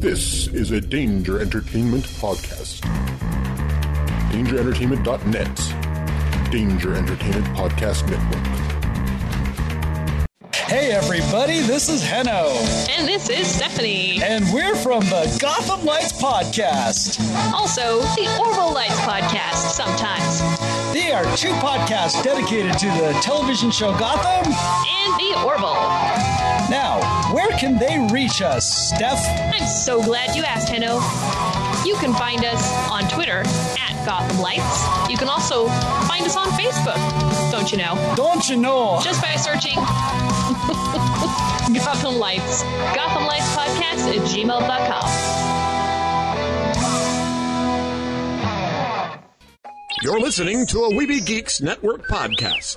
This is a Danger Entertainment podcast. DangerEntertainment.net. Danger Entertainment Podcast Network. Hey everybody, this is Heno, And this is Stephanie. and we're from the Gotham Lights Podcast. Also, the Orville Lights podcast sometimes. They are two podcasts dedicated to the television show Gotham. And the Orville. Now, where can they reach us, Steph? I'm so glad you asked, Heno. You can find us on Twitter at Gotham Lights. You can also find us on Facebook, don't you know? Don't you know? Just by searching Gotham Lights. Gotham Lights Podcast at gmail.com. You're listening to a Weeby Geeks Network podcast.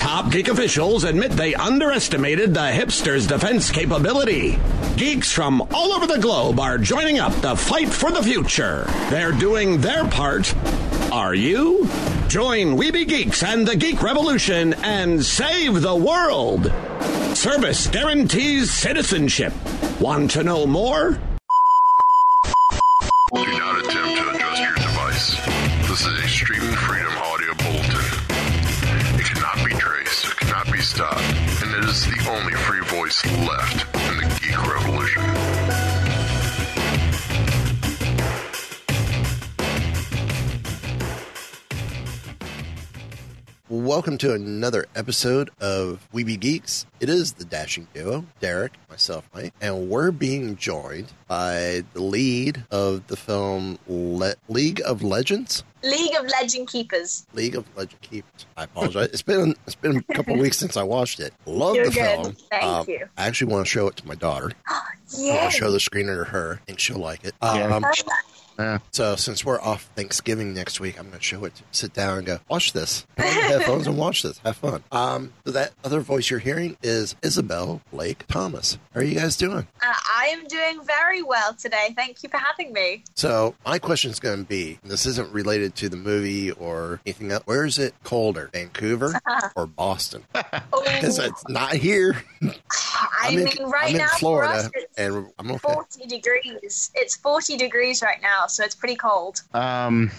Top geek officials admit they underestimated the hipsters' defense capability. Geeks from all over the globe are joining up to fight for the future. They're doing their part. Are you? Join Weeby Geeks and the Geek Revolution and save the world. Service guarantees citizenship. Want to know more? Welcome to another episode of Weeby Geeks. It is the dashing duo, Derek, myself, Mike, and we're being joined by the lead of the film Le- League of Legends. League of Legend Keepers. League of Legend Keepers. I apologize. It's been it's been a couple weeks since I watched it. Love You're the good. film. Thank you. I actually want to show it to my daughter. I Yeah. want to show the screener to her. I think she'll like it. Um, So since we're off Thanksgiving next week, I'm going to show it. Sit down and go watch this. Put on your headphones and watch this. Have fun. Um, so that other voice you're hearing is Isabel Blake Thomas. How are you guys doing? Uh, I am doing very well today. Thank you for having me. So my question is going to be: This isn't related to the movie or anything else. Where is it colder, Vancouver or Boston? Because it's not here. I I'm in, mean, right I'm in now for us, Florida, it's and I'm okay. 40 degrees. It's 40 degrees right now, so it's pretty cold. Um,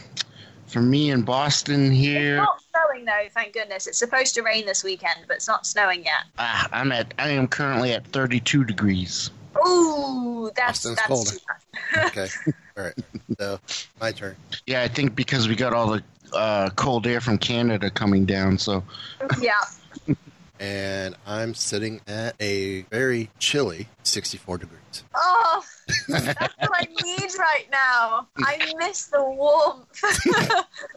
for me in Boston here. It's here, not snowing though, thank goodness. It's supposed to rain this weekend, but it's not snowing yet. ah, I'm at I am currently at 32 degrees. Ooh, that's Boston's that's colder. too much. Okay, all right. So my turn. Yeah, I think because we got all the uh, cold air from Canada coming down, so yeah. and I'm sitting at a very chilly 64 degrees. Oh, that's what I need right now. I miss the warmth.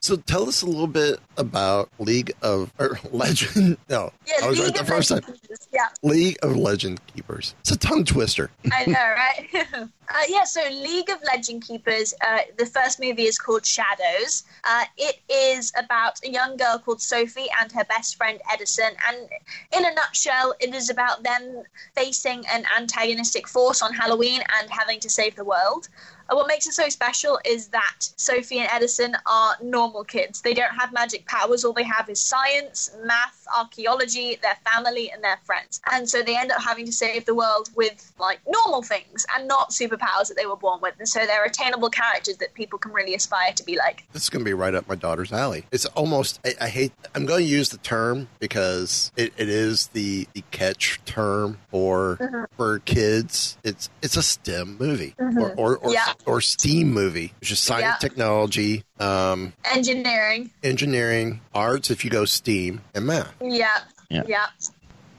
So tell us a little bit about League of or Legend. No, yeah, I was right League the of first time. Keepers. Yeah. League of Legend Keepers. It's a tongue twister. I know, right? uh, yeah, so League of Legend Keepers, uh, the first movie is called Shadows. Uh, it is about a young girl called Sophie and her best friend Edison. And in a nutshell, it is about them facing an antagonistic force on Halloween and having to save the world. Uh, what makes it so special is that Sophie and Edison are normal kids. They don't have magic powers. All they have is science, math, archaeology, their family, and their friends. And so they end up having to save the world with like normal things and not superpowers that they were born with. And so they're attainable characters that people can really aspire to be like. This is going to be right up my daughter's alley. It's almost, I, I hate, I'm going to use the term because it, it is the, the catch term for for kids. It's it's a STEM movie or, or, or, Yeah. Or STEAM movie, which is science, Yeah. technology, um, Engineering. engineering, arts, if you go STEAM, and math. Yeah. Yeah. Yeah.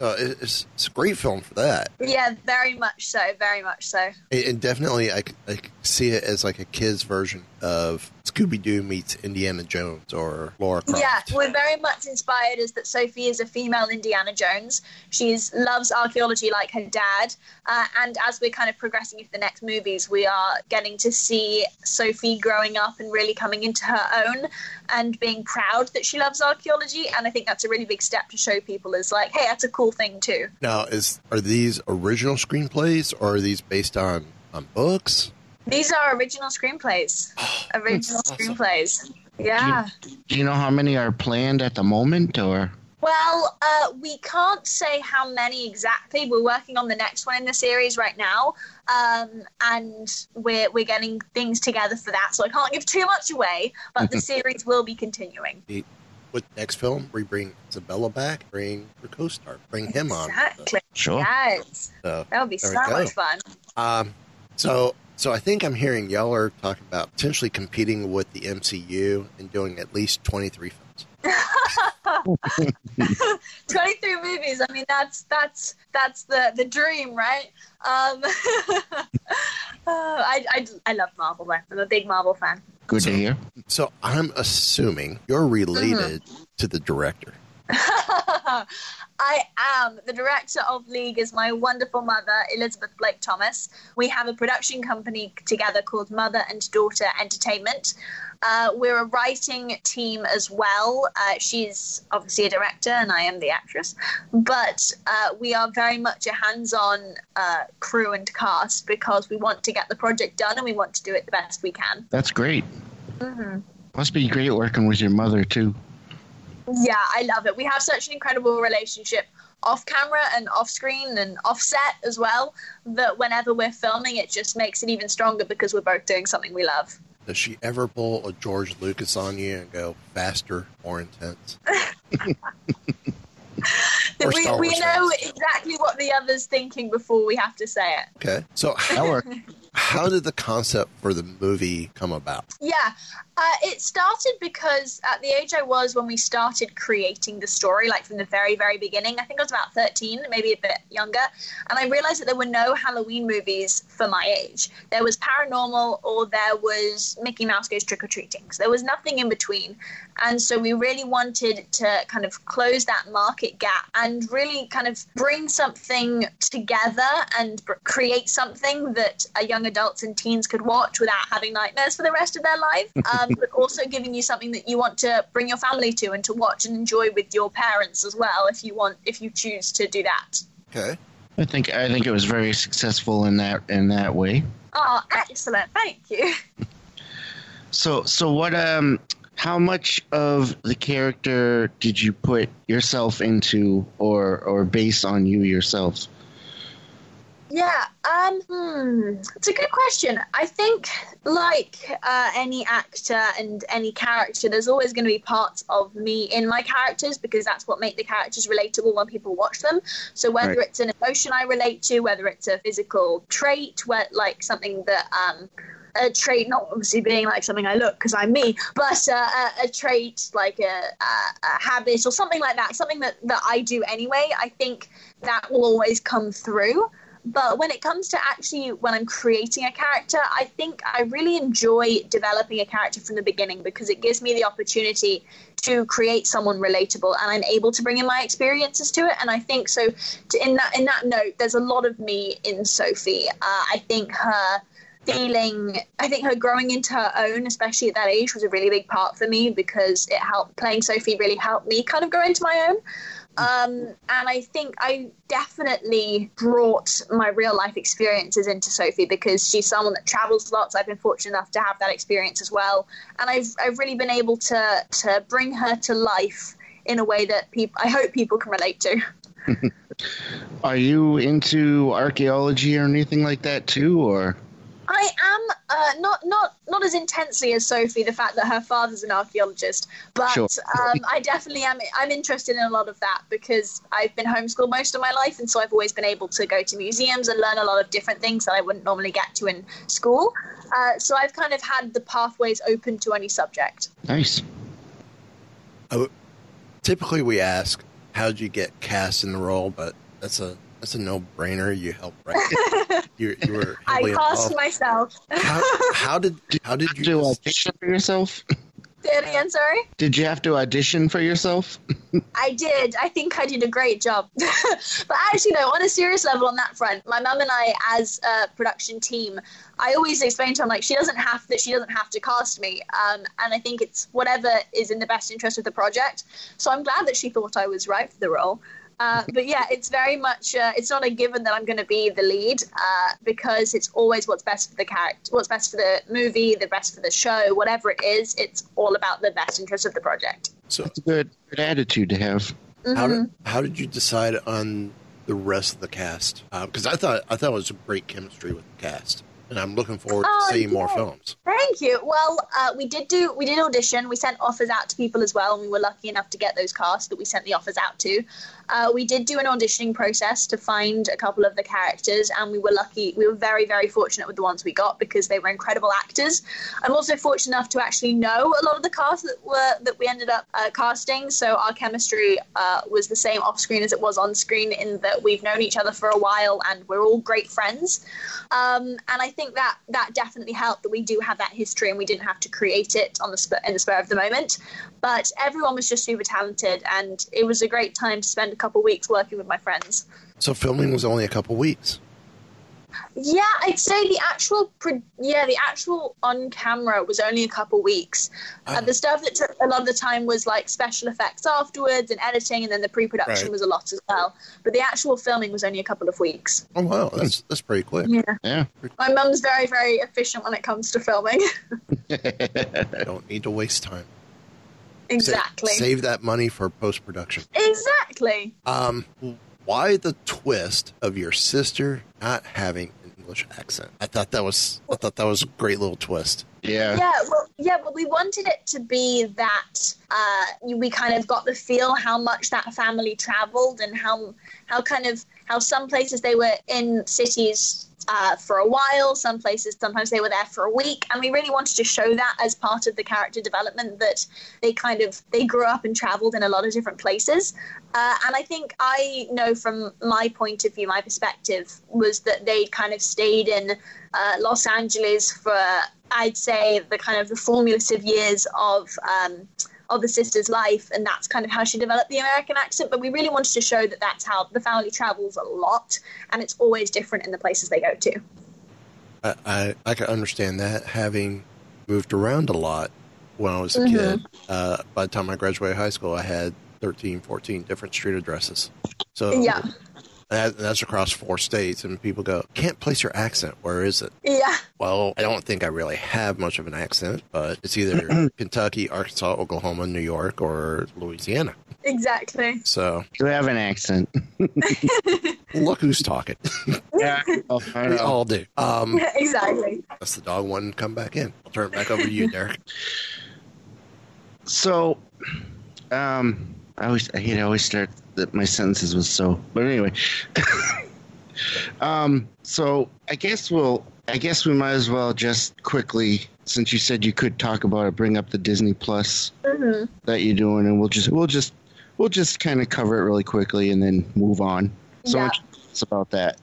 Uh, it- it's, it's a great film for that. Yeah, very much so. Very much so. And- And definitely, I see it as like a kid's version of. Scooby Doo meets Indiana Jones or Laura Croft. Yeah, we're very much inspired is that Sophie is a female Indiana Jones. She loves archaeology like her dad, uh, and as we're kind of progressing into the next movies, we are getting to see Sophie growing up and really coming into her own and being proud that she loves archaeology. And I think that's a really big step to show people is like, hey, that's a cool thing too. Now, is are these original screenplays or are these based on on books? These are original screenplays. original awesome. screenplays. Yeah. Do you, do you know how many are planned at the moment, or? Well, uh, we can't say how many exactly. We're working on the next one in the series right now, um, and we're we're getting things together for that. So I can't give too much away, but the series will be continuing. With next film, we bring Isabella back, bring her co-star, bring him on. Exactly. Sure. Yes. So, that would be so much fun. Um, so so I think I'm hearing y'all are talking about potentially competing with the MCU and doing at least 23 films. 23 movies. I mean, that's that's that's the the dream, right? Um, uh, I, I I love Marvel. I'm a big Marvel fan. Good so, to hear. So I'm assuming you're related mm-hmm. to the director. I am. The director of League is my wonderful mother, Elizabeth Blake Thomas. We have a production company together called Mother and Daughter Entertainment. Uh, we're a writing team as well. Uh, she's obviously a director, and I am the actress. But uh, we are very much a hands on uh, crew and cast because we want to get the project done and we want to do it the best we can. That's great. Mm-hmm. Must be great working with your mother, too. Yeah, I love it. We have such an incredible relationship off camera and off screen and offset as well that whenever we're filming it just makes it even stronger because we're both doing something we love. Does she ever pull a George Lucas on you and go faster, more intense? we, we know exactly what the other's thinking before we have to say it. Okay. So how, how did the concept for the movie come about? Yeah, uh, it started because at the age I was when we started creating the story, like from the very, very beginning, I think I was about 13, maybe a bit younger, and I realized that there were no Halloween movies for my age. There was paranormal or there was Mickey Mouse Goes Trick or Treating. So there was nothing in between. And so we really wanted to kind of close that market gap and really kind of bring something together and create something that a young adults and teens could watch without having nightmares for the rest of their life. Um, but also giving you something that you want to bring your family to and to watch and enjoy with your parents as well if you want if you choose to do that. Okay. I think I think it was very successful in that in that way. Oh, excellent! Thank you. So so what um how much of the character did you put yourself into or or base on you yourself? Yeah, um, hmm, it's a good question. I think, like uh, any actor and any character, there's always going to be parts of me in my characters because that's what make the characters relatable when people watch them. So whether right. it's an emotion I relate to, whether it's a physical trait, where like something that um, a trait, not obviously being like something I look because I'm me, but uh, a, a, trait like a, a, a, habit or something like that, something that, that I do anyway, I think that will always come through. But when it comes to actually when I'm creating a character, I think I really enjoy developing a character from the beginning because it gives me the opportunity to create someone relatable and I'm able to bring in my experiences to it. And I think so to, in that in that note, there's a lot of me in Sophie. Uh, I think her feeling i think her growing into her own especially at that age was a really big part for me because it helped playing sophie really helped me kind of grow into my own um, and I think I definitely brought my real life experiences into Sophie because she's someone that travels lots. I've been fortunate enough to have that experience as well, and I've I've really been able to to bring her to life in a way that people I hope people can relate to. Are you into archaeology or anything like that too, or? I am uh, not not not as intensely as Sophie. The fact that her father's an archaeologist, but sure. um, I definitely am. I'm interested in a lot of that because I've been homeschooled most of my life, and so I've always been able to go to museums and learn a lot of different things that I wouldn't normally get to in school. Uh, so I've kind of had the pathways open to any subject. Nice. typically, we ask, "How did you get cast in the role?" But that's a that's a no brainer. You help right. you, you were. I heavily cast involved. myself. How, how did how did you? Do just- audition for yourself? Say it again, sorry. Did you have to audition for yourself? I did. I think I did a great job. but actually, no, on a serious level on that front, my mum and I, as a production team, I always explain to her, I'm like, she doesn't have that she doesn't have to cast me. Um, and I think it's whatever is in the best interest of the project. So I'm glad that she thought I was right for the role. Uh, but yeah, it's very much uh, it's not a given that I'm going to be the lead uh, because it's always what's best for the character, what's best for the movie, the best for the show, whatever it is. It's all about the best interest of the project. So It's a good, good attitude to have. how Mm-hmm. did how did you decide on the rest of the cast? Because I thought I thought it was a great chemistry with the cast, and I'm looking forward to Oh, seeing more films. Thank you. Well, uh, we did do we did audition. We sent offers out to people as well, and we were lucky enough to get those casts that we sent the offers out to. Uh, we did do an auditioning process to find a couple of the characters, and we were lucky. We were very very fortunate with the ones we got because they were incredible actors. I'm also fortunate enough to actually know a lot of the cast that were that we ended up uh, casting. So our chemistry uh, was the same off screen as it was on screen, in that we've known each other for a while and we're all great friends. Um, and I think that that definitely helped that we do have that history and we didn't have to create it on the spur, in the spur of the moment. But everyone was just super talented, and it was a great time to spend a couple weeks working with my friends. So filming was only a couple weeks. Yeah, I'd say the actual pro- yeah the actual on camera was only a couple weeks. Uh, the stuff that took a lot of the time was like special effects afterwards and editing, and then the pre-production Right. was a lot as well. But the actual filming was only a couple of weeks. Oh wow, that's that's pretty quick. Yeah, Yeah. my mum's very very efficient when it comes to filming. I don't need to waste time. Sa- exactly. save that money for post production. Exactly. Um, why the twist of your sister not having an English accent? I thought that was I thought that was a great little twist. Yeah. Yeah, well, yeah, well, we wanted it to be that uh, we kind of got the feel how much that family traveled and how how kind of how some places they were in cities uh, for a while, some places sometimes they were there for a week, and we really wanted to show that as part of the character development that they kind of they grew up and traveled in a lot of different places. Uh, and I think I know from my point of view, my perspective was that they kind of stayed in uh, Los Angeles for I'd say the kind of the formulative years of um, of the sister's life, and that's kind of how she developed the American accent. But we really wanted to show that that's how the family travels a lot, and it's always different in the places they go to. I I, I can understand that having moved around a lot when I was a Mhm. kid. Uh, by the time I graduated high school, I had 13, 14 different street addresses. So Yeah, that, that's across four states, and people go, "Can't place your accent. Where is it?" yeah, Well, I don't think I really have much of an accent, but it's either Kentucky, Arkansas, Oklahoma, New York, or Louisiana. exactly. So You have an accent. look who's talking. Yeah. Oh, I we all do. Um, exactly. that's the dog one. Come back in. I'll turn it back over to you, Derek. So, um, I always I hate I always start that my sentences was so, but anyway. um, so I guess we'll I guess we might as well just quickly, since you said you could talk about it, bring up the Disney Plus hmm that you're doing, and we'll just we'll just we'll just kind of cover it really quickly and then move on. So Yeah. much about that.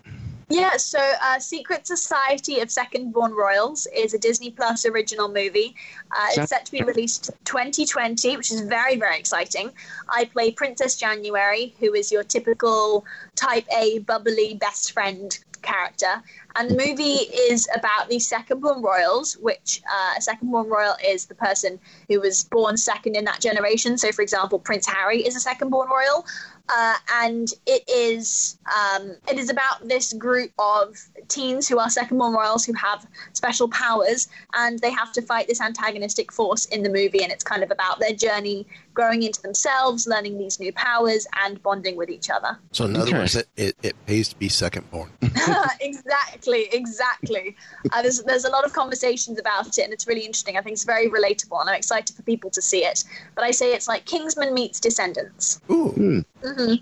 Yeah, so uh, Secret Society of Second Born Royals is a Disney Plus original movie. Uh, it's set to be released 2020, which is very, very exciting. I play Princess January, who is your typical type A, bubbly best friend character. And the movie is about the second born royals, which uh, a second born royal is the person who was born second in that generation. So, for example, Prince Harry is a second born royal. Uh, and it is um, it is about this group of teens who are second born royals who have special powers, and they have to fight this antagonistic force in the movie. And it's kind of about their journey growing into themselves, learning these new powers, and bonding with each other. So in other Okay. words, it, it, it pays to be second born. exactly, exactly. Uh, there's there's a lot of conversations about it, and it's really interesting. I think it's very relatable, and I'm excited for people to see it. But I say it's like Kingsman meets Descendants. Ooh, hmm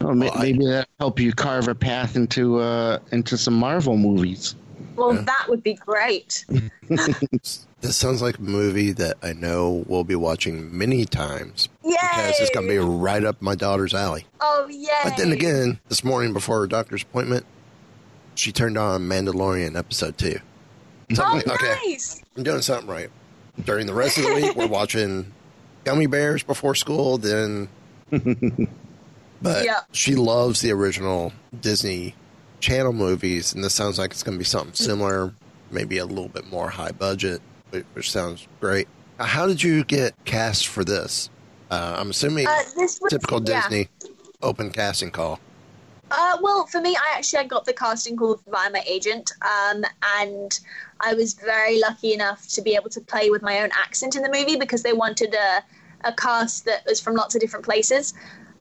Oh, ma- Well, I- maybe that help you carve a path into uh into some Marvel movies. Well, Yeah. that would be great. This sounds like a movie that I know we'll be watching many times Yay! because it's going to be right up my daughter's alley. Oh, yay! But then again, this morning before her doctor's appointment, she turned on Mandalorian episode two. So Oh, like, okay, nice! I'm doing something right. During the rest of the week, we're watching Gummi Bears before school. Then, but Yeah. she loves the original Disney Channel movies, and this sounds like it's going to be something similar, maybe a little bit more high budget, which- sounds great. How did you get cast for this? Uh, I'm assuming Uh, was, typical yeah. Disney open casting call. Uh, well, for me, I actually I got the casting call via my agent, um, and I was very lucky enough to be able to play with my own accent in the movie because they wanted a, a cast that was from lots of different places.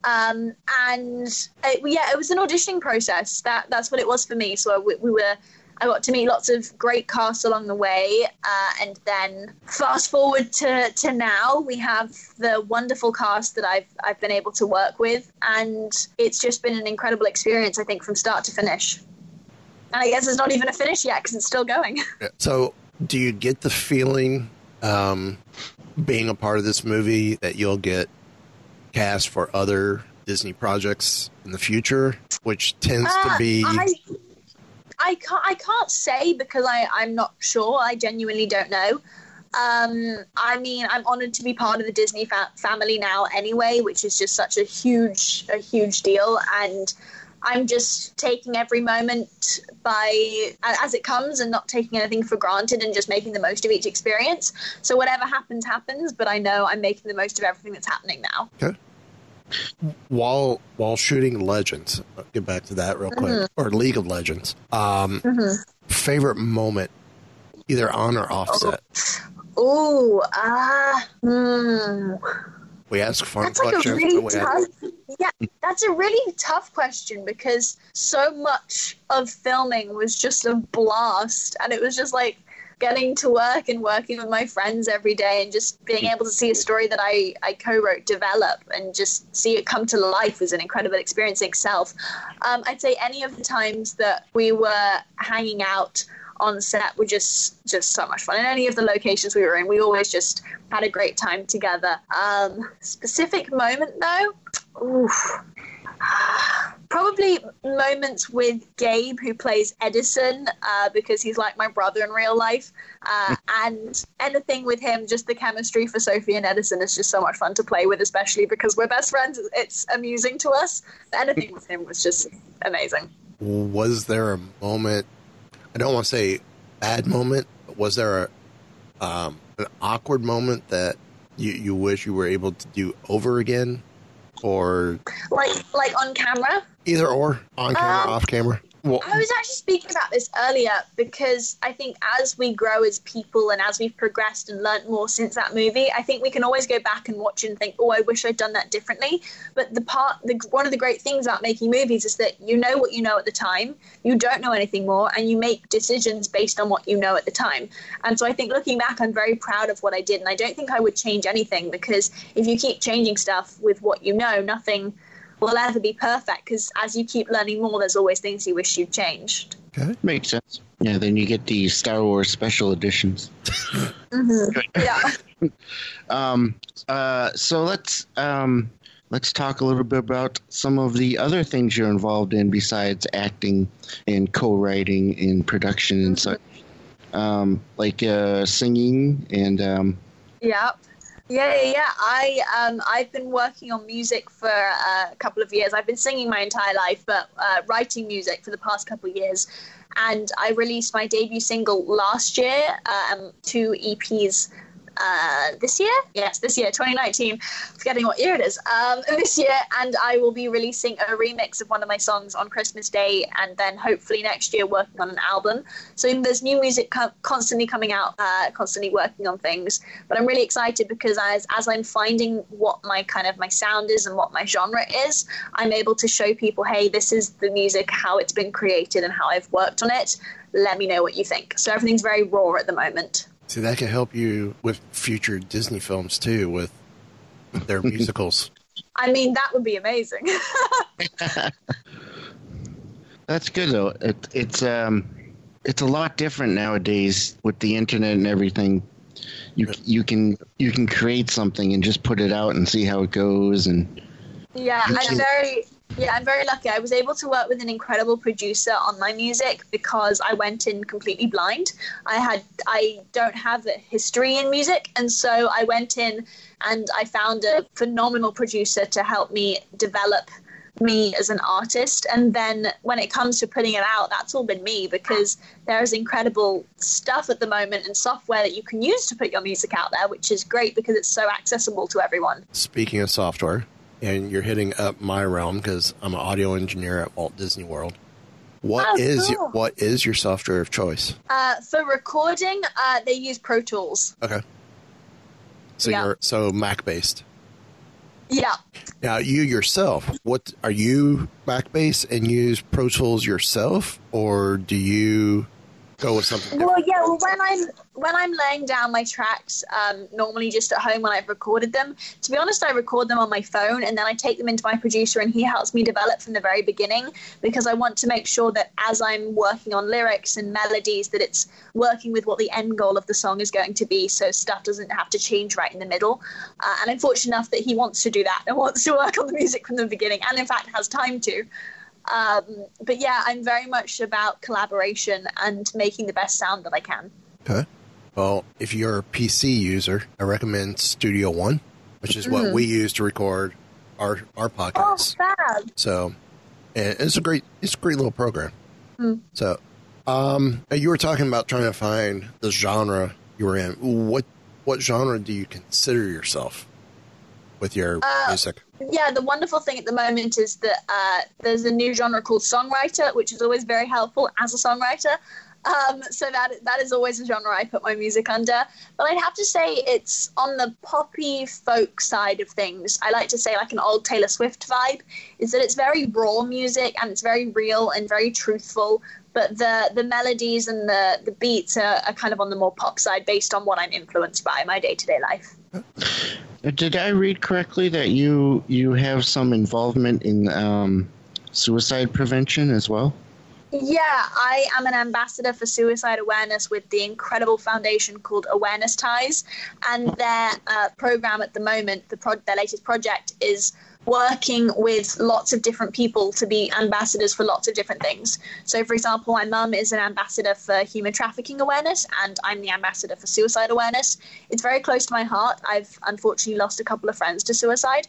Um, and uh, yeah, it was an auditioning process. That that's what it was for me. So we, we were. I got to meet lots of great casts along the way, uh, and then fast forward to, to now, we have the wonderful cast that I've I've been able to work with, and it's just been an incredible experience. I think from start to finish, and I guess it's not even a finish yet because it's still going. So, do you get the feeling, um, being a part of this movie, that you'll get cast for other Disney projects in the future, which tends to Uh, be I, I can't. I can't say because I, I'm not sure. I genuinely don't know. Um, I mean, I'm honored to be part of the Disney fa- family now, anyway, which is just such a huge, a huge deal, and I'm just taking every moment by as it comes and not taking anything for granted and just making the most of each experience. So whatever happens, happens. But I know I'm making the most of everything that's happening now. okay. While while shooting Legends, I'll get back to that real quick, or League of Legends. Um, favorite moment, either on or off set. Ooh, ah, hmm. We ask fun That's like questions. really but we ask- tough. Yeah, that's a really tough question because so much of filming was just a blast, and it was just like getting to work and working with my friends every day, and just being able to see a story that I I co-wrote develop and just see it come to life was an incredible experience in itself. Um, I'd say any of the times that we were hanging out on set were just just so much fun. In any of the locations we were in, we always just had a great time together. Um, specific moment though, oof. Probably moments with Gabe, who plays Edison, uh, because he's like my brother in real life. Uh, and anything with him, just the chemistry for Sophie and Edison is just so much fun to play with, especially because we're best friends. It's amusing to us. Anything with him was just amazing. was there a moment i don't want to say bad moment but was there a um, an awkward moment that you, you wish you were able to do over again or Like like on camera. Either or on camera Um, off camera well I was actually speaking about this earlier because I think as we grow as people and as we've progressed and learnt more since that movie, I think we can always go back and watch and think, "Oh, I wish I'd done that differently." But the part, the, one of the great things about making movies is that you know what you know at the time, you don't know anything more, and you make decisions based on what you know at the time. And so I think looking back, I'm very proud of what I did, and I don't think I would change anything because if you keep changing stuff with what you know, nothing will ever be perfect because as you keep learning more, there's always things you wish you'd changed. okay Makes sense. Yeah, then you get the Star Wars special editions. Yeah. Um, uh, so let's um, let's talk a little bit about some of the other things you're involved in besides acting and co-writing and production and such, um, like uh, singing and um, Yeah. Yeah, yeah. I um I've been working on music for uh, a couple of years. I've been singing my entire life, but uh, writing music for the past couple of years. And I released my debut single last year, um, two EPs uh, this year. Yes, this year, 2019. Forgetting what year it is. Um, this year, and I will be releasing a remix of one of my songs on Christmas Day, and then hopefully next year working on an album. So there's new music co- constantly coming out, uh, constantly working on things. But I'm really excited because as as I'm finding what my kind of my sound is and what my genre is, I'm able to show people, hey, this is the music, how it's been created, and how I've worked on it. Let me know what you think. So everything's very raw at the moment. See that could help you with future disney films too with their musicals I mean, that would be amazing. that's good though. It, it's um, it's a lot different nowadays with the internet and everything. You you can you can create something and just put it out and see how it goes and Yeah, I'm very yeah, I'm very lucky. I was able to work with an incredible producer on my music because I went in completely blind. I had I don't have a history in music, and so I went in and I found a phenomenal producer to help me develop me as an artist. And then when it comes to putting it out, that's all been me because there's incredible stuff at the moment and software that you can use to put your music out there, which is great because it's so accessible to everyone. Speaking of software, and you're hitting up my realm because I'm an audio engineer at Walt Disney World. What Oh, is cool. what is your software of choice? Uh, for recording, uh, they use Pro Tools. Okay. So Yeah. you're so Mac based. Yeah. Now you yourself, what are you Mac based and use Pro Tools yourself, or do you go with something? Well, yeah. Well, when I'm when I'm laying down my tracks, um, normally just at home when I've recorded them. To be honest, I record them on my phone and then I take them into my producer, and he helps me develop from the very beginning because I want to make sure that as I'm working on lyrics and melodies, that it's working with what the end goal of the song is going to be, so stuff doesn't have to change right in the middle. Uh, and I'm fortunate enough that he wants to do that and wants to work on the music from the beginning, and in fact has time to. Um, but yeah, I'm very much about collaboration and making the best sound that I can. Okay. Well, if you're a PC user, I recommend Studio One, which is what Mhm. we use to record our our Oh, podcast. fab! So, and it's a great it's a great little program. Hmm. So, um, you were talking about trying to find the genre you were in. What what genre do you consider yourself with your Uh, music? Yeah, the wonderful thing at the moment is that uh, there's a new genre called songwriter, which is always very helpful as a songwriter. Um, so that that is always a genre I put my music under. But I'd have to say it's on the poppy folk side of things. I like to say like an old Taylor Swift vibe is that it's very raw music and it's very real and very truthful. But the the melodies and the the beats are, are kind of on the more pop side based on what I'm influenced by in my day to day life. Did I read correctly that you you have some involvement in um, suicide prevention as well? Yeah, I am an ambassador for suicide awareness with the incredible foundation called Awareness Ties, and their uh, program at the moment, the pro- their latest project, is working with lots of different people to be ambassadors for lots of different things. So, for example, my mum is an ambassador for human trafficking awareness, and I'm the ambassador for suicide awareness. It's very close to my heart. I've unfortunately lost a couple of friends to suicide,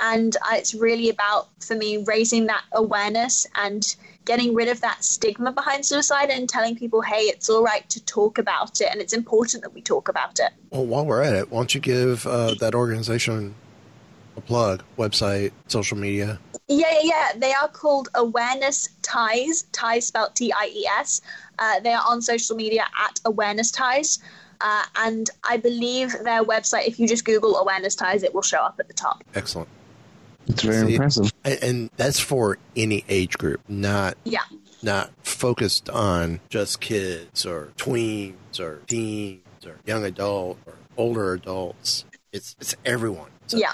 and uh, it's really about for me raising that awareness and getting rid of that stigma behind suicide and telling people hey it's all right to talk about it and it's important that we talk about it. Well, while we're at it, why don't you give uh, that organization a plug, website, social media? yeah yeah yeah. They are called awareness ties ties spelled t-i-e-s uh, they are on social media at awareness ties. Uh, and i believe their website if you just google awareness ties it will show up at the top. Excellent. It's very See, impressive. And, and that's for any age group, not yeah not focused on just kids or tweens or teens or young adult or older adults. It's it's everyone. So yeah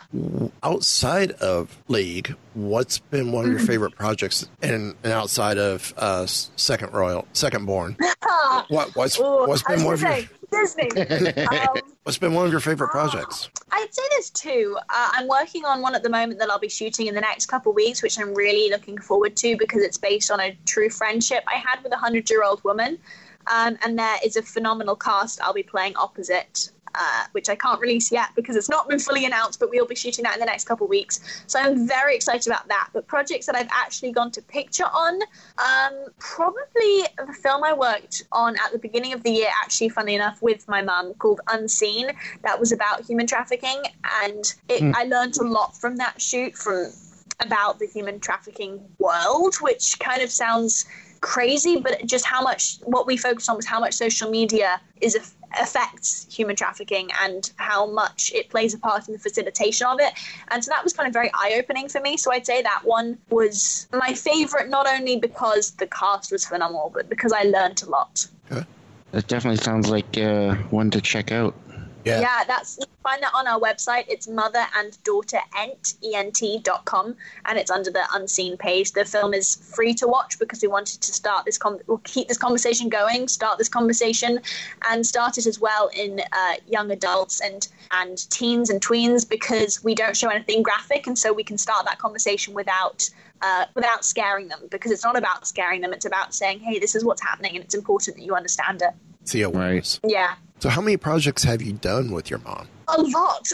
outside of League, what's been one of your favorite projects, and, and outside of uh, Second Royal, Second Born, what what's Ooh, what's I been one was of your gonna disney um, what's been one of your favorite projects? I'd say there's two. Uh, I'm working on one at the moment that I'll be shooting in the next couple weeks, which I'm really looking forward to because it's based on a true friendship I had with a hundred year old woman. Um, and there is a phenomenal cast I'll be playing opposite, uh, which I can't release yet because it's not been fully announced, but we'll be shooting that in the next couple of weeks. So I'm very excited about that. But projects that I've actually gone to picture on, um, probably the film I worked on at the beginning of the year, actually, funny enough, with my mum called Unseen. That was about human trafficking. And it, Hmm. I learned a lot from that shoot, from about the human trafficking world, which kind of sounds crazy, but just how much what we focused on was how much social media is aff- affects human trafficking and how much it plays a part in the facilitation of it. And so that was kind of very eye opening for me. So I'd say that one was my favorite, not only because the cast was phenomenal, but because I learned a lot. That definitely sounds like uh, one to check out. Yeah. Yeah, that's you can find that on our website. It's mother and daughter ent ent.com and it's under the unseen page. The film is free to watch because we wanted to start this con we'll keep this conversation going, start this conversation and start it as well in uh, young adults and and teens and tweens because we don't show anything graphic and so we can start that conversation without uh, without scaring them because it's not about scaring them, it's about saying, Hey, this is what's happening and it's important that you understand it. See awareness. Yeah. So, how many projects have you done with your mom? A lot.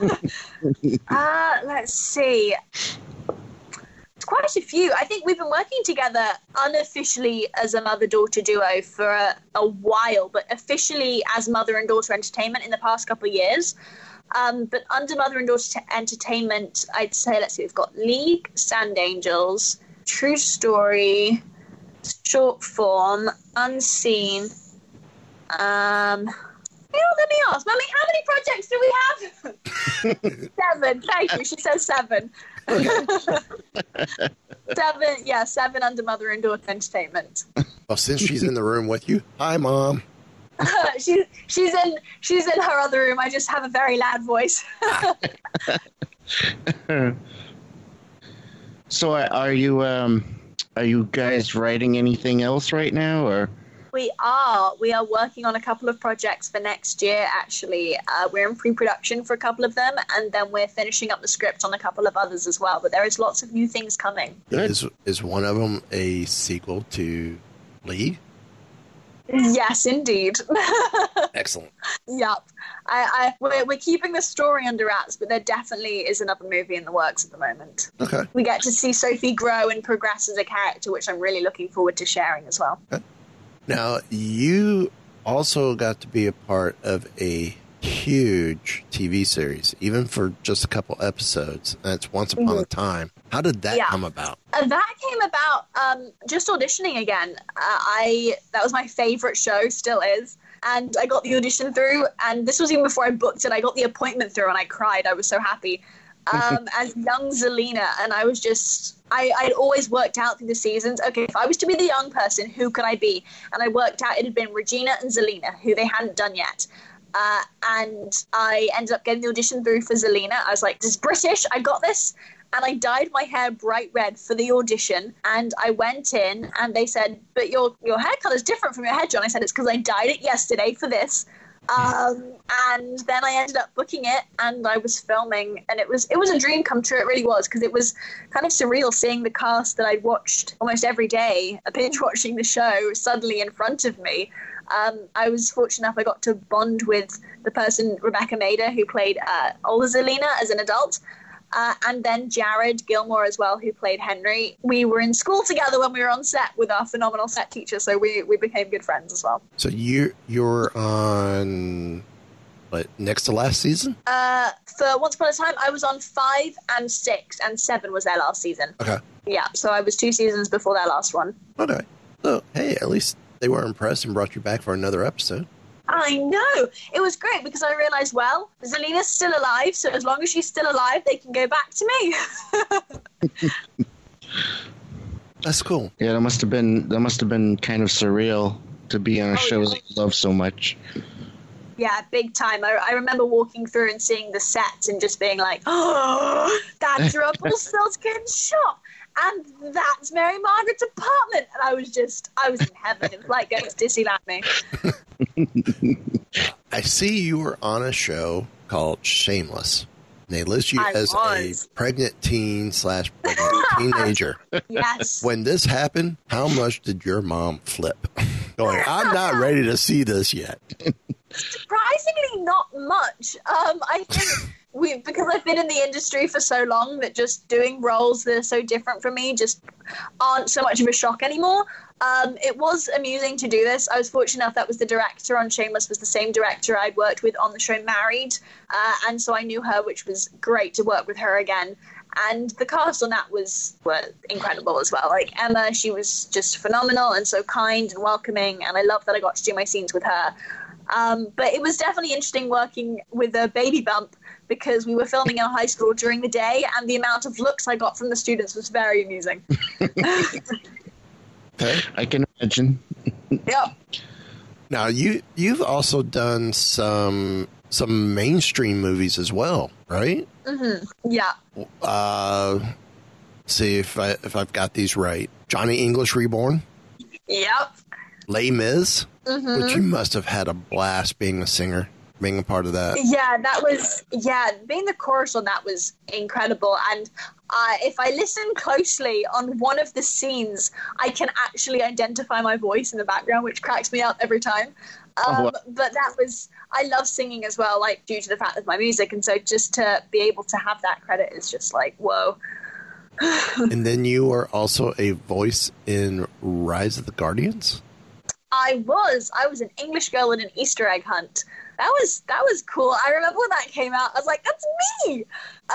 Um, uh, let's see. It's quite a few. I think we've been working together unofficially as a mother daughter duo for a, a, while, but officially as mother and daughter entertainment in the past couple of years. Um, but under mother and daughter entertainment, I'd say, let's see, we've got League, Sand Angels, True Story, Short Form, Unseen. Um, let me ask, Mummy, how many projects do we have? seven. Thank you. She says seven. seven. Yeah, seven under mother and daughter entertainment. Well, since she's in the room with you, hi, mom. she's she's in she's in her other room. I just have a very loud voice. so, are you um, are you guys writing anything else right now, or? We are. We are working on a couple of projects for next year, actually. Uh, we're in pre production for a couple of them, and then we're finishing up the script on a couple of others as well. But there is lots of new things coming. Is, is one of them a sequel to League? Yes, indeed. Excellent. Yep. I, I we're, we're keeping the story under wraps, but there definitely is another movie in the works at the moment. Okay. We get to see Sophie grow and progress as a character, which I'm really looking forward to sharing as well. Okay. Now, you also got to be a part of a huge TV series, even for just a couple episodes. That's Once Upon mm-hmm. a Time. How did that yeah. come about? Uh, that came about um, just auditioning again. Uh, I that was my favorite show, still is. And I got the audition through, and this was even before I booked it. I got the appointment through, and I cried. I was so happy um, as young Zelena, and I was just I, I'd always worked out through the seasons. Okay, if I was to be the young person, who could I be? And I worked out it had been Regina and Zelena, who they hadn't done yet. Uh, and I ended up getting the audition through for Zelena. I was like, "This is British. I got this." And I dyed my hair bright red for the audition. And I went in, and they said, "But your your hair color is different from your head, John." I said, "It's because I dyed it yesterday for this." Um, and then I ended up booking it, and I was filming, and it was it was a dream come true. It really was because it was kind of surreal seeing the cast that I'd watched almost every day, a binge watching the show suddenly in front of me. Um, I was fortunate enough I got to bond with the person Rebecca Mader who played uh, Zelena as an adult, uh, and then Jared Gilmore as well, who played Henry. We were in school together when we were on set with our phenomenal set teacher, so we, we became good friends as well. So you you're on what next to last season? Uh, for Once Upon a Time, I was on five and six, and seven was their last season. Okay. Yeah, so I was two seasons before their last one. Okay. So hey, at least they were impressed and brought you back for another episode. I know. It was great because I realized, well, Zelena's still alive, so as long as she's still alive, they can go back to me. That's cool. Yeah, that must have been that must have been kind of surreal to be on a oh, show yeah. that you love so much. Yeah, big time. I, I remember walking through and seeing the sets and just being like, "Oh, that's Rumpelstiltskin's shop." And that's Mary Margaret's apartment. And I was just, I was in heaven. It was like going to Disneyland me. I see you were on a show called Shameless. And they list you I as was. a pregnant teen slash pregnant teenager. Yes. When this happened, how much did your mom flip? Going, I'm not ready to see this yet. Surprisingly, not much. Um, I think we because I've been in the industry for so long that just doing roles that are so different from me just aren't so much of a shock anymore. Um, it was amusing to do this. I was fortunate enough that was the director on Shameless was the same director I'd worked with on the show Married, uh, and so I knew her, which was great to work with her again. And the cast on that was were incredible as well. Like Emma, she was just phenomenal and so kind and welcoming, and I love that I got to do my scenes with her. Um, but it was definitely interesting working with a baby bump because we were filming in a high school during the day, and the amount of looks I got from the students was very amusing. okay. I can imagine. yeah. Now you you've also done some some mainstream movies as well, right? hmm Yeah. Uh, see if I if I've got these right. Johnny English Reborn, Yep. Les Mis, Mhm. which you must have had a blast being a singer, being a part of that. Yeah, that was yeah. Being the chorus on that was incredible, and uh, if I listen closely on one of the scenes, I can actually identify my voice in the background, which cracks me up every time. Um, Oh, wow. But that was I love singing as well, like due to the fact of my music, and so just to be able to have that credit is just like whoa. and then you were also a voice in Rise of the Guardians. I was. I was an English girl in an Easter egg hunt. That was that was cool. I remember when that came out. I was like, "That's me."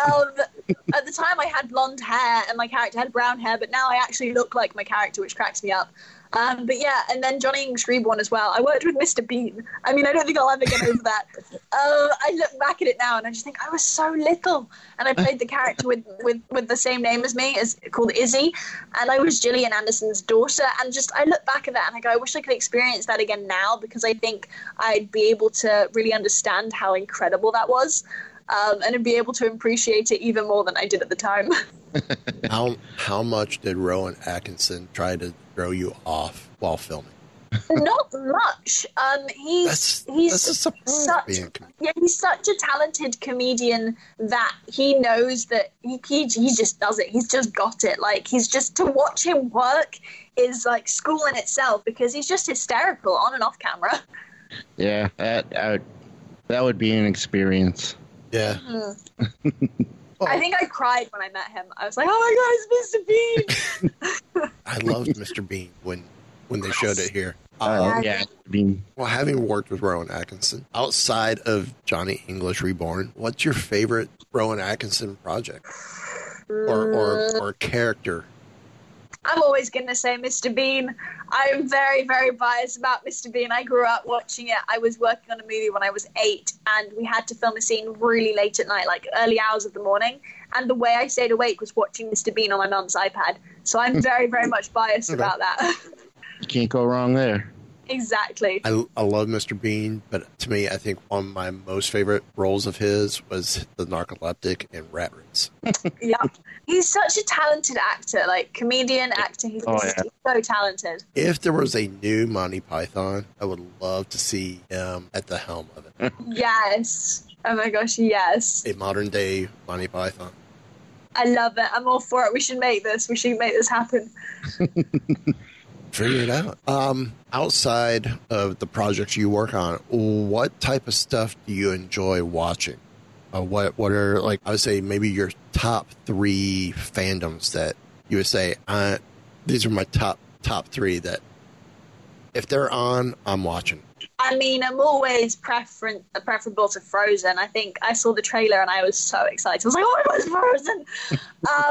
Um, at the time, I had blonde hair and my character had brown hair, but now I actually look like my character, which cracks me up. Um, but yeah, and then Johnny English Reborn as well. I worked with Mr. Bean. I mean, I don't think I'll ever get over that. Uh, I look back at it now and I just think I was so little, and I played the character with with with the same name as me, as called Izzy, and I was Gillian Anderson's daughter. And just I look back at that and I go, I wish I could experience that again now because I think I'd be able to really understand how incredible that was. Um, and I'd be able to appreciate it even more than I did at the time. How how much did Rowan Atkinson try to throw you off while filming? Not much. Um, he's That's he's that's a surprise. such being a yeah he's such a talented comedian that he knows that he, he he just does it. He's just got it. Like he's just to watch him work is like school in itself because he's just hysterical on and off camera. Yeah, that that, that would be an experience. yeah. I think I cried when I met him. I was like, "Oh my god, it's Mr. Bean!" I loved Mr. Bean when when they showed it here. Um, yeah, I mean, Well, having worked with Rowan Atkinson outside of Johnny English Reborn, what's your favorite Rowan Atkinson project or or, or character? I'm always going to say Mr. Bean. I'm very, very biased about Mr. Bean. I grew up watching it. I was working on a movie when I was eight, and we had to film a scene really late at night, like early hours of the morning. And the way I stayed awake was watching Mr. Bean on my mum's iPad. So I'm very, very much biased about that. you can't go wrong there. Exactly. I, I love Mr. Bean, but to me, I think one of my most favorite roles of his was the narcoleptic in Rat Race. Yeah. He's such a talented actor, like comedian, actor. He's, Oh, he's yeah. so talented. If there was a new Monty Python, I would love to see him at the helm of it. Yes. Oh my gosh, yes. A modern day Monty Python. I love it. I'm all for it. We should make this. We should make this happen. Figure it out. Um, outside of the projects you work on, what type of stuff do you enjoy watching? Uh, what what are like I would say maybe your top three fandoms that you would say uh, these are my top top three that if they're on, I'm watching. I mean, I'm always preferent, preferable to Frozen. I think I saw the trailer and I was so excited. I was like, oh my god, it's Frozen!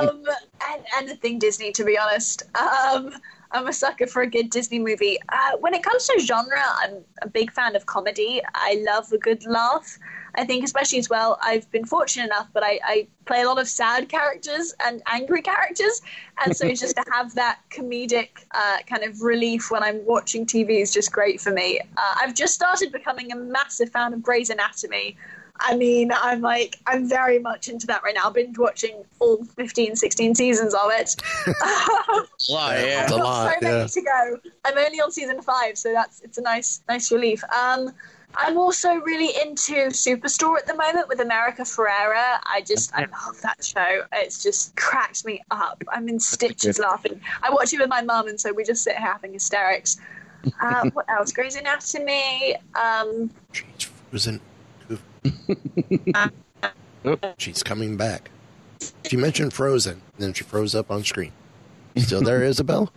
um, and anything Disney, to be honest. Um, I'm a sucker for a good Disney movie. Uh, when it comes to genre, I'm a big fan of comedy. I love a good laugh. I think, especially as well, I've been fortunate enough, but I, I play a lot of sad characters and angry characters. And so just to have that comedic uh, kind of relief when I'm watching TV is just great for me. Uh, I've just started becoming a massive fan of Grey's Anatomy. I mean, I'm like, I'm very much into that right now. I've been watching all 15, 16 seasons of it. yeah. It's a I've got lot, so many yeah. to go. I'm only on season five, so that's it's a nice nice relief. Um, I'm also really into Superstore at the moment with America Ferrera. I just I love that show. It's just cracks me up. I'm in stitches laughing. I watch it with my mum, and so we just sit here having hysterics. Uh, what else? Grey's Anatomy. Um, She's frozen. She's coming back. She mentioned Frozen, then she froze up on screen. Still there, Isabel?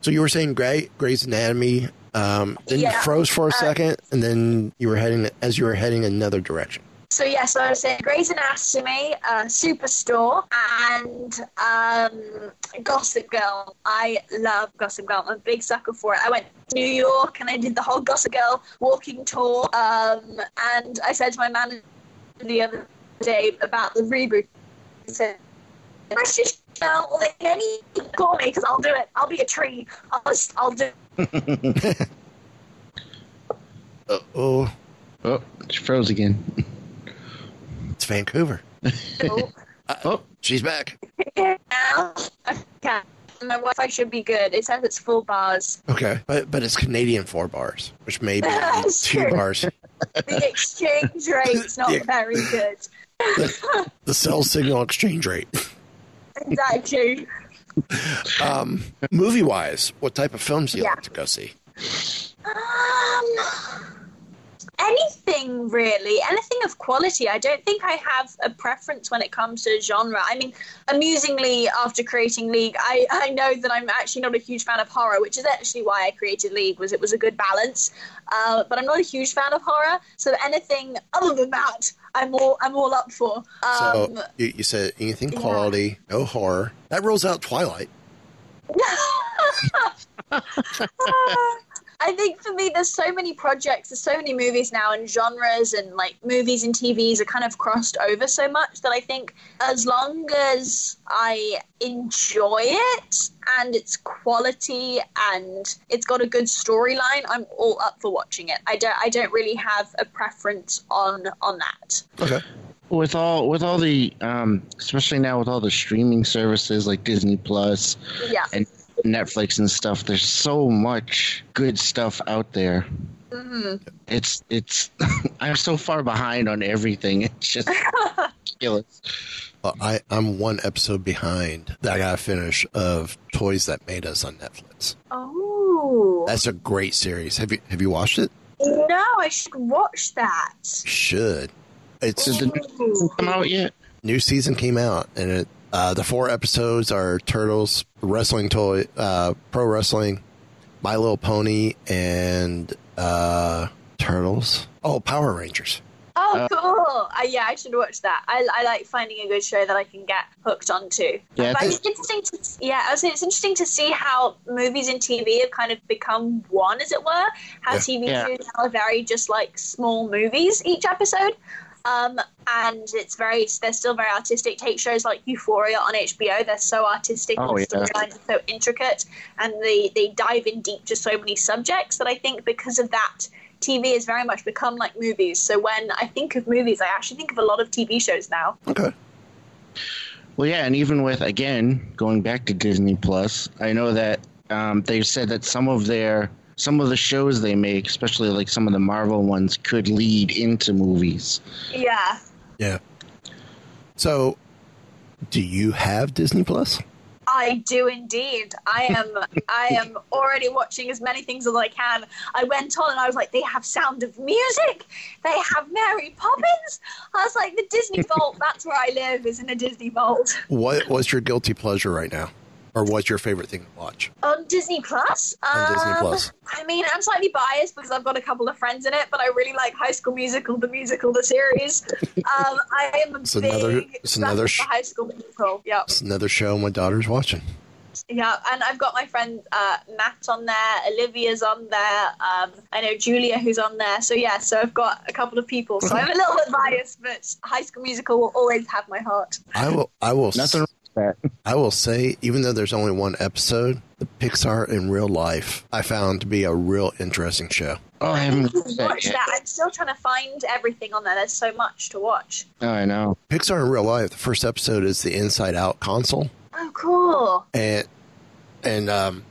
So you were saying Grey, Grey's Anatomy, um, then you froze for a uh, second, and then you were heading as you were heading another direction. So yeah, so I was saying Grey's Anatomy, uh, Superstore, and um, Gossip Girl. I love Gossip Girl. I'm a big sucker for it. I went to New York and I did the whole Gossip Girl walking tour. Um, and I said to my manager the other day about the reboot. I said, British girl, like, any call me because I'll do it. I'll be a tree. I'll, just, I'll do Uh, oh, Oh, she froze again. it's Vancouver. Oh, Oh, She's back. Okay. My Wi-Fi should be good. It says it's full bars. Okay, but but it's Canadian four bars, which may be two true. bars. The exchange rate's not Yeah. very good. The cell signal exchange rate. Exactly. Um, movie wise, what type of films do you Yeah. like to go see? Um, anything really, anything of quality. I don't think I have a preference when it comes to genre. I mean, amusingly, after creating League, I, I know that I'm actually not a huge fan of horror, which is actually why I created League. Was it was a good balance, uh, but I'm not a huge fan of horror. So anything other than that, I'm all I'm all up for. Um, So you, you said anything yeah. quality, no horror. That rolls out Twilight. I think for me, there's so many projects, there's so many movies now, and genres and like movies and TVs are kind of crossed over so much that I think as long as I enjoy it and it's quality and it's got a good storyline, I'm all up for watching it. I don't, I don't really have a preference on on that. Okay. with all with all the um, especially now with all the streaming services like Disney Plus Yeah. and Netflix and stuff, there's so much good stuff out there. hmm It's it's I'm so far behind on everything. It's just ridiculous. Well, I, I'm one episode behind that I gotta finish of Toys That Made Us on Netflix. Oh That's a great series. Have you have you watched it? no, I should watch that. Should. It's Did the new season come out yet? new season came out and it uh, the four episodes are turtles wrestling toy uh, pro wrestling my little pony and uh, turtles oh power rangers Oh, Uh, cool! Uh, yeah, I should watch that. I, I like finding a good show that I can get hooked onto. Yeah, but I it's interesting to yeah, I was saying it's interesting to see how movies and TV have kind of become one, as it were. How Yeah. TV Yeah. shows now are very just like small movies each episode. Um, and it's very they're still very artistic. Take shows like Euphoria on HBO; they're so artistic, Oh, the yeah. storylines are so intricate, and they they dive in deep to so many subjects that I think because of that, TV has very much become like movies. So when I think of movies, I actually think of a lot of TV shows now. okay Well, yeah, and even with again going back to Disney Plus, I know that um, they've said that some of their some of the shows they make, especially like some of the Marvel ones, could lead into movies. Yeah. yeah so do you have disney plus I do indeed. I am. I am already watching as many things as I can. I went on and I was like, they have Sound of Music. They have Mary Poppins. I was like, the Disney Vault. That's where I live. Is in a Disney Vault what what's your guilty pleasure right now or what's your favorite thing to watch on Disney Plus. On Disney Um, Plus. I mean, I'm slightly biased because I've got a couple of friends in it, but I really like High School Musical, the musical, the series. Um, I am a It's big another- it's sucker another for sh- High School Musical. Yep. it's another show my daughter's watching Yeah, and I've got my friend uh, Matt on there, Olivia's on there, um, I know Julia who's on there. So yeah, so I've got a couple of people. So I'm a little bit biased, but High School Musical will always have my heart. i will i will Nothing wrong with that. I will say, even though there's only one episode, the Pixar in real life I found to be a real interesting show. Oh, I haven't watched that Watch yet. that. I'm still trying to find everything on there. There's so much to watch. Oh, I know. Pixar in real life, the first episode is the Inside Out console, Oh, cool. and and um,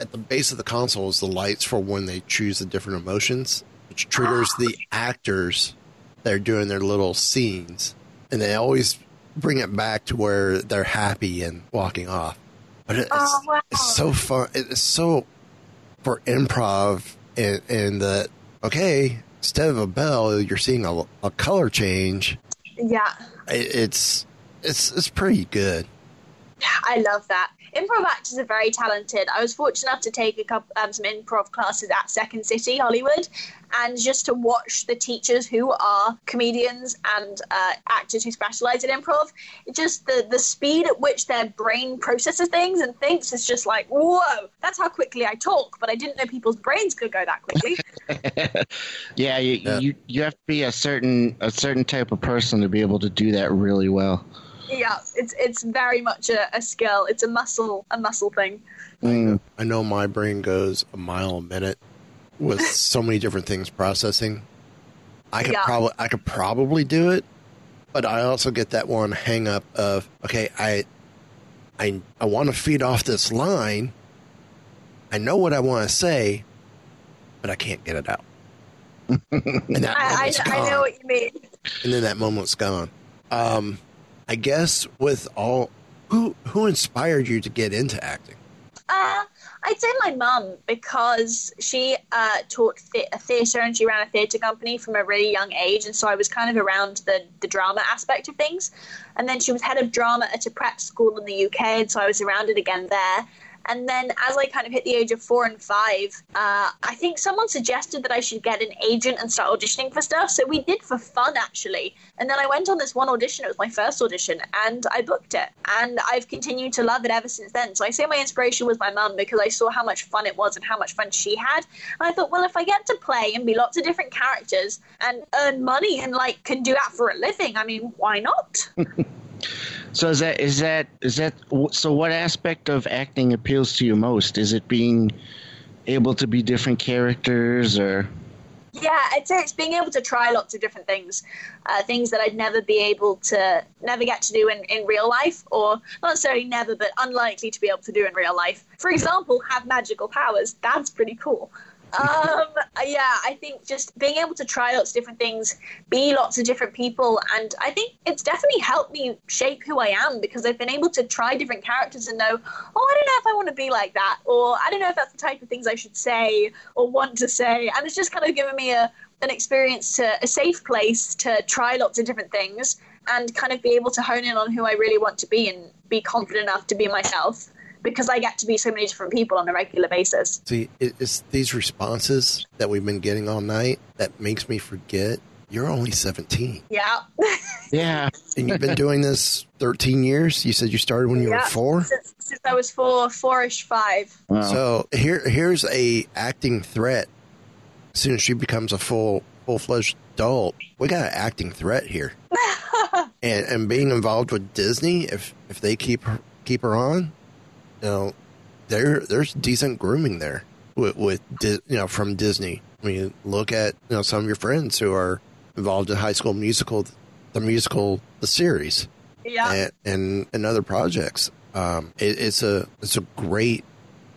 at the base of the console is the lights for when they choose the different emotions, which triggers the actors that are doing their little scenes, and they always bring it back to where they're happy and walking off. But it's, Oh, wow. it's so fun. It's so for improv and and the okay instead of a bell, you're seeing a, a color change. Yeah, It, it's it's it's pretty good. I love that. Improv actors are very talented. I was fortunate enough to take a couple um, some improv classes at Second City, Hollywood, and just to watch the teachers who are comedians and uh, actors who specialize in improv. Just the the speed at which their brain processes things and thinks is just like whoa. That's how quickly I talk, but I didn't know people's brains could go that quickly. Yeah, you, Yeah. you you have to be a certain a certain type of person to be able to do that really well. Yeah, it's it's very much a, a skill. It's a muscle a muscle thing. Mm. I know my brain goes a mile a minute, with so many different things processing. I could Yeah. probably I could probably do it, but I also get that one hang up of okay, I I I want to feed off this line. I know what I want to say, but I can't get it out. and that I, I, I know what you mean. and then that moment's gone. Um, I guess with all who who inspired you to get into acting? Uh, I'd say my mum because she uh, taught the- theatre and she ran a theatre company from a really young age, and so I was kind of around the the drama aspect of things. And then she was head of drama at a prep school in the UK, and so I was around it again there. And then as I kind of hit the age of four and five, uh, I think someone suggested that I should get an agent and start auditioning for stuff. So we did for fun, actually. And then I went on this one audition. It was my first audition, and I booked it. And I've continued to love it ever since then. So I say my inspiration was my mum because I saw how much fun it was and how much fun she had. And I thought, well, if I get to play and be lots of different characters and earn money and like can do that for a living, I mean, why not? So is that is that is that so? What aspect of acting appeals to you most? Is it being able to be different characters, or Yeah, say it's being able to try lots of different things, uh, things that I'd never be able to, never get to do in, in real life, or not necessarily never, but unlikely to be able to do in real life. For example, have magical powers. That's pretty cool. Um, yeah, I think just being able to try lots of different things, be lots of different people, and I think it's definitely helped me shape who I am because I've been able to try different characters and know, oh, I don't know if I want to be like that, or I don't know if that's the type of things I should say or want to say, and it's just kind of given me a an experience to a safe place to try lots of different things and kind of be able to hone in on who I really want to be and be confident enough to be myself because I get to be so many different people on a regular basis. See, it's these responses that we've been getting all night that makes me forget you're only 17 Yeah. yeah? and you've been doing this 13 years. You said you started when you Yeah. were four. Since, since I was four, four-ish, five. Wow. So here, here's a acting threat. As soon as she becomes a full, full fledged adult, we got an acting threat here. and and being involved with Disney, if if they keep her keep her on, you know, there there's decent grooming there with with you know from Disney. I mean, look at you know some of your friends who are involved in High School Musical, the musical, the series Yeah. and, and and other projects. Um, it, it's a it's a great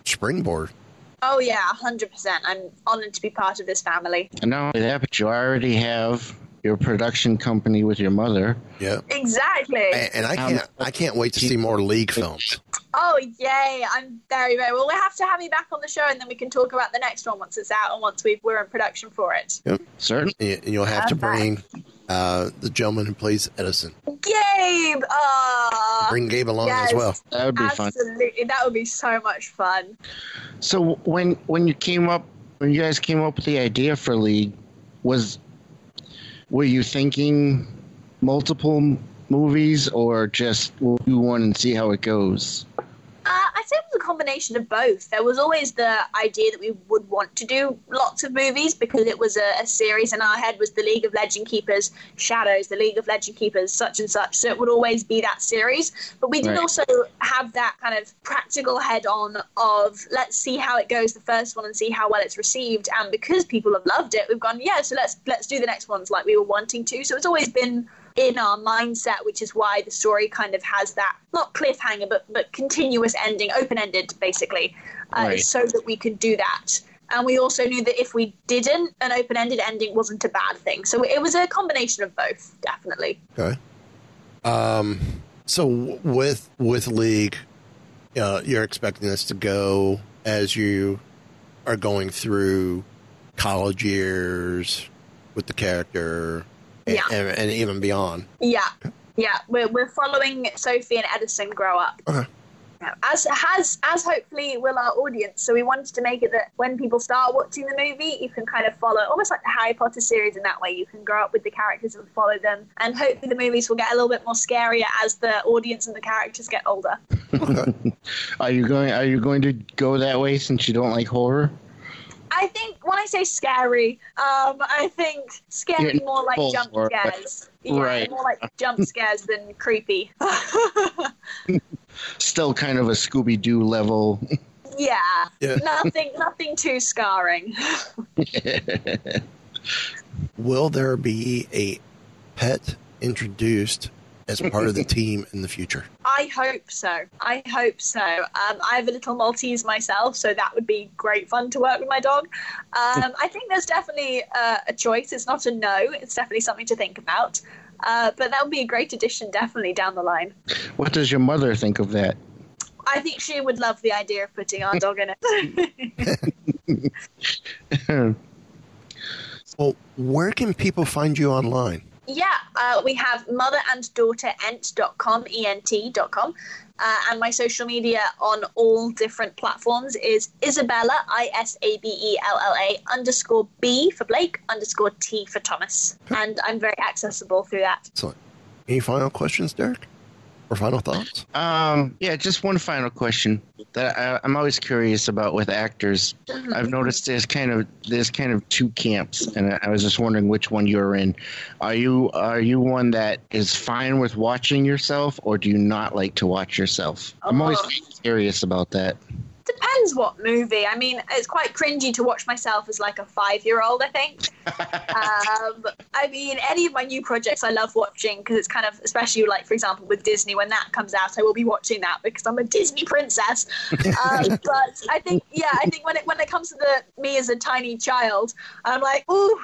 springboard. Oh yeah, hundred percent. I'm honored to be part of this family. And not only that, but you already have your production company with your mother. Yeah, Exactly. and, and I can't I can't wait to see more league films. Oh yay! I'm very very well. We have to have you back on the show, and then we can talk about the next one once it's out and once we we're in production for it. Yep, certainly. And and you'll have to bring uh, the gentleman who plays Edison. Gabe, Bring Gabe along yes. as well. That would be fun. absolutely. That would be so much fun. So when when you came up when you guys came up with the idea for League, was were you thinking multiple movies or just we'll do one and see how it goes? Uh, I'd say it was a combination of both. There was always the idea that we would want to do lots of movies because it was a, a series in our head was the League of Legend Keepers, Shadows, the League of Legend Keepers, such and such. So it would always be that series. But we did Right. also have that kind of practical head on of let's see how it goes the first one and see how well it's received. And because people have loved it, we've gone, yeah, so let's let's do the next ones like we were wanting to. So it's always been in our mindset, which is why the story kind of has that not cliffhanger, but but continuous ending, open ended, basically, uh, Right. so that we could do that. And we also knew that if we didn't, an open ended ending wasn't a bad thing. So it was a combination of both, definitely. Okay. Um. So with with League, uh, you're expecting this to go as you are going through college years with the character, and, Yeah. and, and even beyond. Yeah, yeah, we're we're following Sophie and Edison grow up. Okay. Yeah, As has as hopefully will our audience. So we wanted to make it that when people start watching the movie, you can kind of follow almost like the Harry Potter series in that way. You can grow up with the characters and follow them, and hopefully the movies will get a little bit more scarier as the audience and the characters get older. Are you going are you going to go that way since you don't like horror? I think when I say scary, um, I think scary You're more like jump for it. scares. Yeah, Right. more like jump scares than creepy. Still kind of a Scooby Doo level. Yeah, Yeah. nothing, nothing too scarring. Will there be a pet introduced as part of the team in the future? I hope so. I hope so. Um, I have a little Maltese myself, so that would be great fun to work with my dog. Um, I think there's definitely uh, a choice. It's not a no. It's definitely something to think about. Uh, but that would be a great addition, definitely down the line. What does your mother think of that? I think she would love the idea of putting our dog in it. Well, where can people find you online? Yeah, uh, we have mother and daughter ent.com, E-N-T.com. Uh, and my social media on all different platforms is Isabella, I S A B E L L A underscore B for Blake, underscore T for Thomas. And I'm very accessible through that. Excellent. Any final questions, Derek? Or final thoughts? Um, yeah, just one final question that I, I'm always curious about with actors. I've noticed there's kind of there's kind of two camps, and I- I was just wondering which one you're in. Are you are you one that is fine with watching yourself, or do you not like to watch yourself? I'm always Oh. curious about that. Depends what movie. I mean, it's quite cringy to watch myself as like a five year old, I think. um, I mean, any of my new projects I love watching because it's kind of, especially like, for example, with Disney, when that comes out, I will be watching that because I'm a Disney princess. um, but I think, yeah, I think when it when it comes to the me as a tiny child, I'm like, ooh.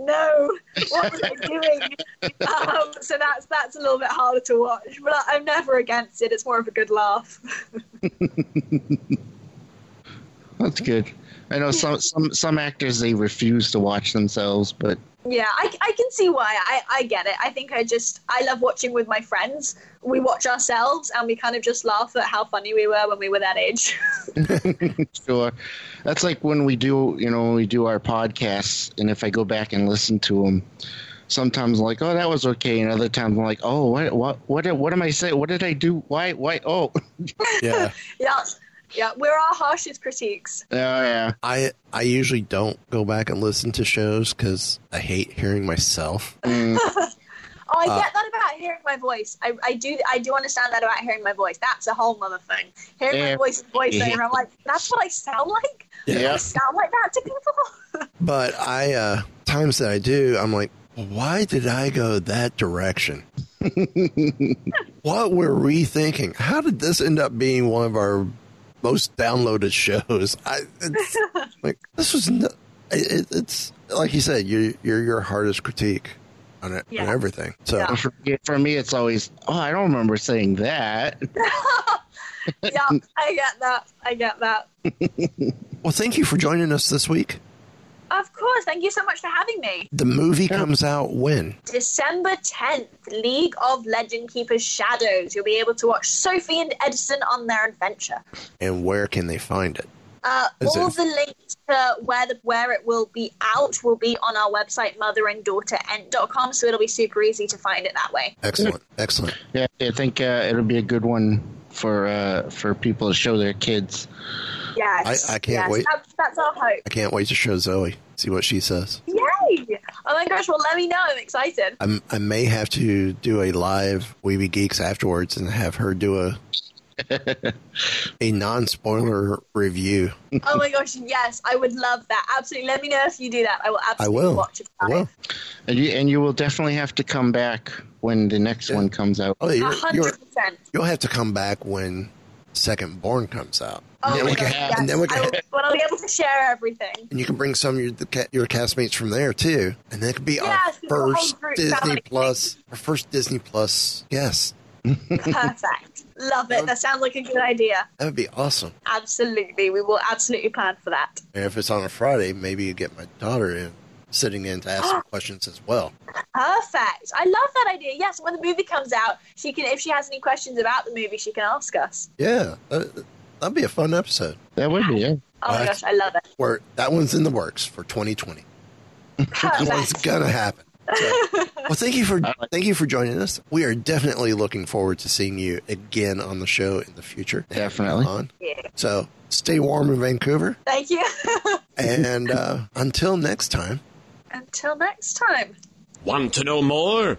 No, what was I doing? um, so that's that's a little bit harder to watch, but I'm never against it. It's more of a good laugh. That's good. I know some some some actors they refuse to watch themselves, but Yeah, I, I can see why. I, I get it. I think I just, I love watching with my friends. We watch ourselves and we kind of just laugh at how funny we were when we were that age. sure. That's like when we do, you know, when we do our podcasts, and if I go back and listen to them, sometimes I'm like, oh, that was okay, and other times I'm like, oh, what, what, what, what am I saying? What did I do? Why, why? Oh, Yeah. yeah. Yeah, we're our harshest critiques. oh yeah. I I usually don't go back and listen to shows because I hate hearing myself. Mm, Oh, I Uh, get that about hearing my voice. I, I do I do understand that about hearing my voice. That's a whole other thing. Hearing my Yeah. voice and voiceover, I'm like, that's what I sound like? Yeah. I sound like that to people? But I uh times that I do, I'm like, why did I go that direction? what were we thinking? How did this end up being one of our most downloaded shows? I it's, like this was no, it, it's like you said, you're you're your hardest critique on it Yeah. on everything. So Yeah. For, for me, it's always, oh, I don't remember saying that. yeah, I get that. I get that. well, thank you for joining us this week. Of course. Thank you so much for having me. The movie comes out when? December 10th, League of Legend Keepers Shadows. You'll be able to watch Sophie and Edison on their adventure. And where can they find it? Uh, all it- the links to where the where it will be out will be on our website, motheranddaughterent.com, so it'll be super easy to find it that way. Excellent, excellent. Yeah, I think uh, it'll be a good one for uh, for people to show their kids. Yes. I- I can't yes, wait. That's, that's our hope. I can't wait to show Zoe, see what she says. Yay! Oh my gosh, well, let me know. I'm excited. I'm, I may have to do a live Weeby Geeks afterwards and have her do a a non spoiler review. oh my gosh, yes, I would love that. Absolutely. Let me know if you do that. I will I absolutely will. watch it. I will. And you and you will definitely have to come back when the next one comes out. Oh, you're, you're, hundred percent. you'll have to come back when Second Born comes out. Oh then we can- yes. and then we can- I will, but I'll be able to share everything. And you can bring some of your, the, your castmates from there too, and that could be Yes, our first Disney. Plus, our first Disney Plus guest. Perfect. Love it. That sounds like a good idea. That would be awesome. Absolutely. We will absolutely plan for that. And if it's on a Friday, maybe you get my daughter in, sitting in to ask some questions as well. Perfect. I love that idea. Yes, when the movie comes out, she can if she has any questions about the movie, she can ask us. Yeah, that, that'd be a fun episode. That would be, yeah. Oh my Right. gosh, I love it. Where that one's in the works for 2020. That one's gonna happen. So, well, thank you for thank you for joining us. We are definitely looking forward to seeing you again on the show in the future. Definitely. On. Yeah. So stay warm in Vancouver, Thank you. and uh, until next time. Until next time. Want to know more?